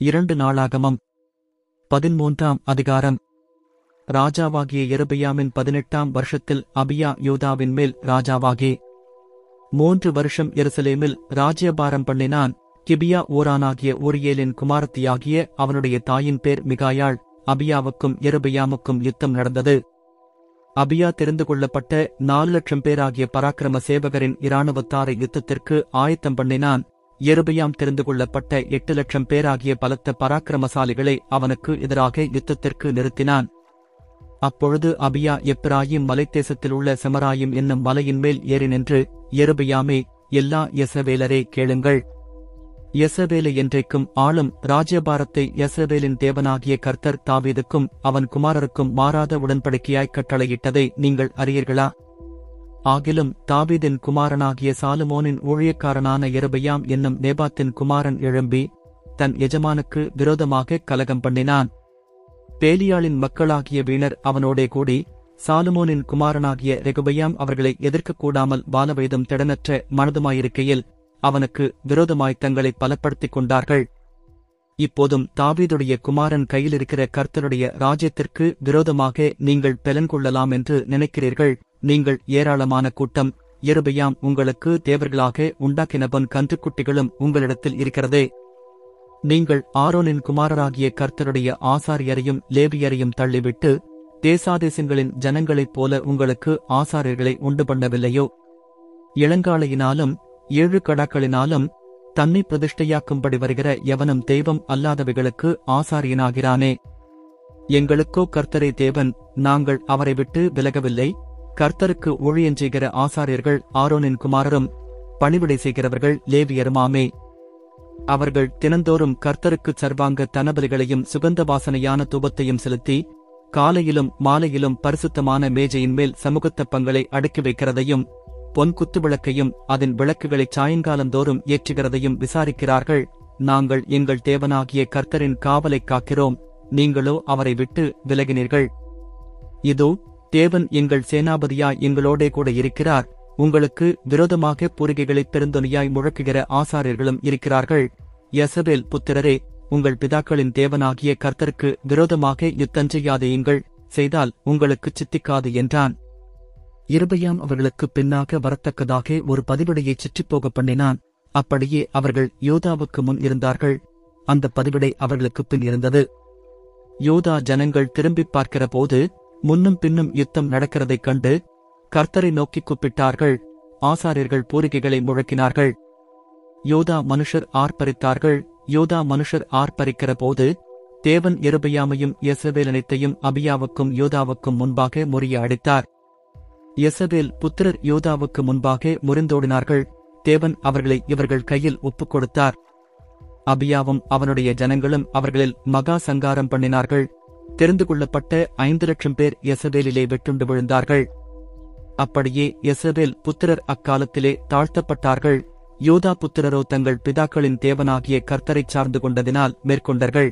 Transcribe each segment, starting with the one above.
இரண்டு நாளாகமம். பதிமூன்றாம் அதிகாரம். ராஜாவாகிய எருபையாமின் பதினெட்டாம் வருஷத்தில் அபியா யூதாவின் மேல் ராஜாவாகி. மூன்று வருஷம் எருசலேமில் ராஜ்யபாரம் பண்ணினான். கிபியா ஓரானாகிய ஊரியேலின் குமாரத்தியாகிய அவனுடைய தாயின் பேர் மிகாயாள். அபியாவுக்கும் எருபையாமுக்கும் யுத்தம் நடந்தது. அபியா தெரிந்து கொள்ளப்பட்ட நாலு லட்சம் பேராகிய பராக்கிரம சேவகரின் இராணுவத்தாரை யுத்தத்திற்கு ஆயத்தம் பண்ணினான். எருபையாம் தெரிந்து கொள்ளப்பட்ட எட்டு லட்சம் பேராகிய பலத்த பராக்கிரமசாலிகளை அவனுக்கு எதிராக யுத்தத்திற்கு நிறுத்தினான். அப்பொழுது அபியா எப்ராயிம் மலைத்தேசத்தில் உள்ள செமராயிம் என்னும் மலையின் மேல் ஏறி நின்று எருபையாமே எல்லா எசவேலரே கேளுங்கள். எசவேலை என்றைக்கும் ஆளும் ராஜ்யபாரத்தை எசவேலின் தேவனாகிய கர்த்தர் தாவீதுக்கும் அவன் குமாரருக்கும் மாறாத உடன்படிக்கையாய் கட்டளையிட்டதை நீங்கள் அறியீர்களா? ஆகிலும் தாவீதின் குமாரனாகிய சாலுமோனின் ஊழியக்காரனான இரபையாம் என்னும் நேபாத்தின் குமாரன் எழும்பி தன் எஜமானுக்கு விரோதமாக கலகம் பண்ணினான். பேலியாளின் மக்களாகிய வீணர் அவனோடே கூடி சாலுமோனின் குமாரனாகிய ரெகுபையாம் அவர்களை எதிர்க்கக்கூடாமல் பாலவயதும் திடனற்ற மனதுமாயிருக்கையில் அவனுக்கு விரோதமாய் தங்களை பலப்படுத்திக் கொண்டார்கள். இப்போதும் தாவீதுடைய குமாரன் கையிலிருக்கிற கர்த்தருடைய ராஜ்யத்திற்கு விரோதமாக நீங்கள் பெலன் கொள்ளலாம் என்று நினைக்கிறீர்கள். நீங்கள் ஏராளமான கூட்டம் எருபையாம் உங்களுக்கு தேவர்களாக உண்டாக்கினபன் கன்றுக்குட்டிகளும் உங்களிடத்தில் இருக்கிறதே. நீங்கள் ஆரோனின் குமாரராகிய கர்த்தருடைய ஆசாரியரையும் லேவியரையும் தள்ளிவிட்டு தேசாதேசங்களின் ஜனங்களைப் போல உங்களுக்கு ஆசாரியர்களை உண்டு பண்ணவில்லையோ? இளங்காலையினாலும் ஏழு கடாக்களினாலும் தன்னை பிரதிஷ்டையாக்கும்படி வருகிற எவனும் தெய்வம் அல்லாதவைகளுக்கு ஆசாரியனாகிறானே? எங்களுக்கோ கர்த்தரே தேவன் நாங்கள் அவரை விட்டு விலகவில்லை. கர்த்தருக்கு ஊழியஞ்செய்கிற ஆசாரியர்கள் ஆரோனின் குமாரரும் பணிவிடை செய்கிறவர்கள் லேவியருமாமே அவர்கள் தினந்தோறும் கர்த்தருக்கு சர்வாங்க தனபலிகளையும் சுகந்த வாசனையான தூபத்தையும் செலுத்தி காலையிலும் மாலையிலும் பரிசுத்தமான மேஜையின் மேல் சமூகத்தப்பங்களை அடுக்கி வைக்கிறதையும் பொன் குத்துவிளக்கையும் அதன் விளக்குகளைச் சாயங்காலந்தோறும் ஏற்றுகிறதையும் விசாரிக்கிறார்கள். நாங்கள் எங்கள் தேவனாகிய கர்த்தரின் காவலைக் காக்கிறோம். நீங்களோ அவரை விட்டு விலகினீர்கள். இதோ தேவன் எங்கள் சேனாபதியாய் எங்களோடே கூட இருக்கிறார். உங்களுக்கு விரோதமாக பூரிகைகளைப் பெருந்தொனியாய் முழக்குகிற ஆசாரியர்களும் இருக்கிறார்கள். யசபேல் புத்திரரே உங்கள் பிதாக்களின் தேவனாகிய கர்த்தருக்கு விரோதமாக யுத்தஞ்செய்யாதேயுங்கள் செய்தால் உங்களுக்குச் சித்திக்காது என்றான். இருபையாம் அவர்களுக்கு பின்னாக வரத்தக்கதாக ஒரு பதிவிடையைச் சுற்றிப்போக பண்ணினான். அப்படியே அவர்கள் யோதாவுக்கு முன் இருந்தார்கள். அந்த பதிவிடை அவர்களுக்கு பின் இருந்தது. யோதா ஜனங்கள் திரும்பிப் பார்க்கிற போது முன்னும் பின்னும் யுத்தம் நடக்கிறதைக் கண்டு கர்த்தரை நோக்கி கூப்பிட்டார்கள். ஆசாரியர்கள் பூரிகைகளை முழக்கினார்கள். யோதா மனுஷர் ஆர்ப்பரித்தார்கள். யோதா மனுஷர் ஆர்ப்பரிக்கிற போது தேவன் எருபையாமையும் எசவேலனைத்தையும் அபியாவுக்கும் யோதாவுக்கும் முன்பாக முறிய அடித்தார். எசபேல் புத்திரர் யோதாவுக்கு முன்பாக முறிந்தோடினார்கள். தேவன் அவர்களை இவர்கள் கையில் ஒப்புக் கொடுத்தார் அபியாவும் அவனுடைய ஜனங்களும் அவர்களில் மகா சங்காரம் பண்ணினார்கள். தெரிந்து கொள்ளப்பட்ட ஐந்து லட்சம் பேர் எசபேலிலே வெட்டுண்டு விழுந்தார்கள். அப்படியே எசபேல் புத்திரர் அக்காலத்திலே தாழ்த்தப்பட்டார்கள். யோதா புத்திரரோ தங்கள் பிதாக்களின் தேவனாகிய கர்த்தரைச் சார்ந்து கொண்டதினால் மேற்கொண்டார்கள்.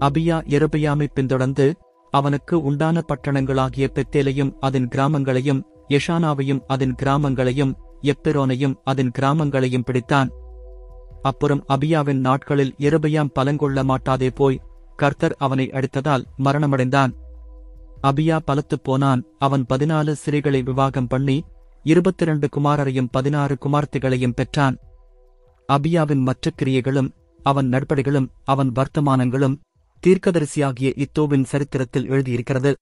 அபியா எருபையாமை பின்தொடர்ந்து அவனுக்கு உண்டான பட்டணங்களாகிய பெத்தேலையும் அதன் கிராமங்களையும் யஷானாவையும் அதன் கிராமங்களையும் எப்பெரோனையும் அதன் கிராமங்களையும் பிடித்தான். அப்புறம் அபியாவின் நாட்களில் எருபையாம் பலங்கொள்ள மாட்டாதே போய் கர்த்தர் அவனை அடித்ததால் மரணமடைந்தான். அபியா பலத்துப் போனான். அவன் பதினாலு சிறைகளை விவாகம் பண்ணி இருபத்திரண்டு குமாரரையும் பதினாறு குமார்த்திகளையும் பெற்றான். அபியாவின் மற்ற கிரியைகளும் அவன் நட்படிகளும் அவன் வர்த்தமானங்களும் தீர்க்கதரிசியாகிய இத்தோவின் சரித்திரத்தில் எழுதியிருக்கிறது.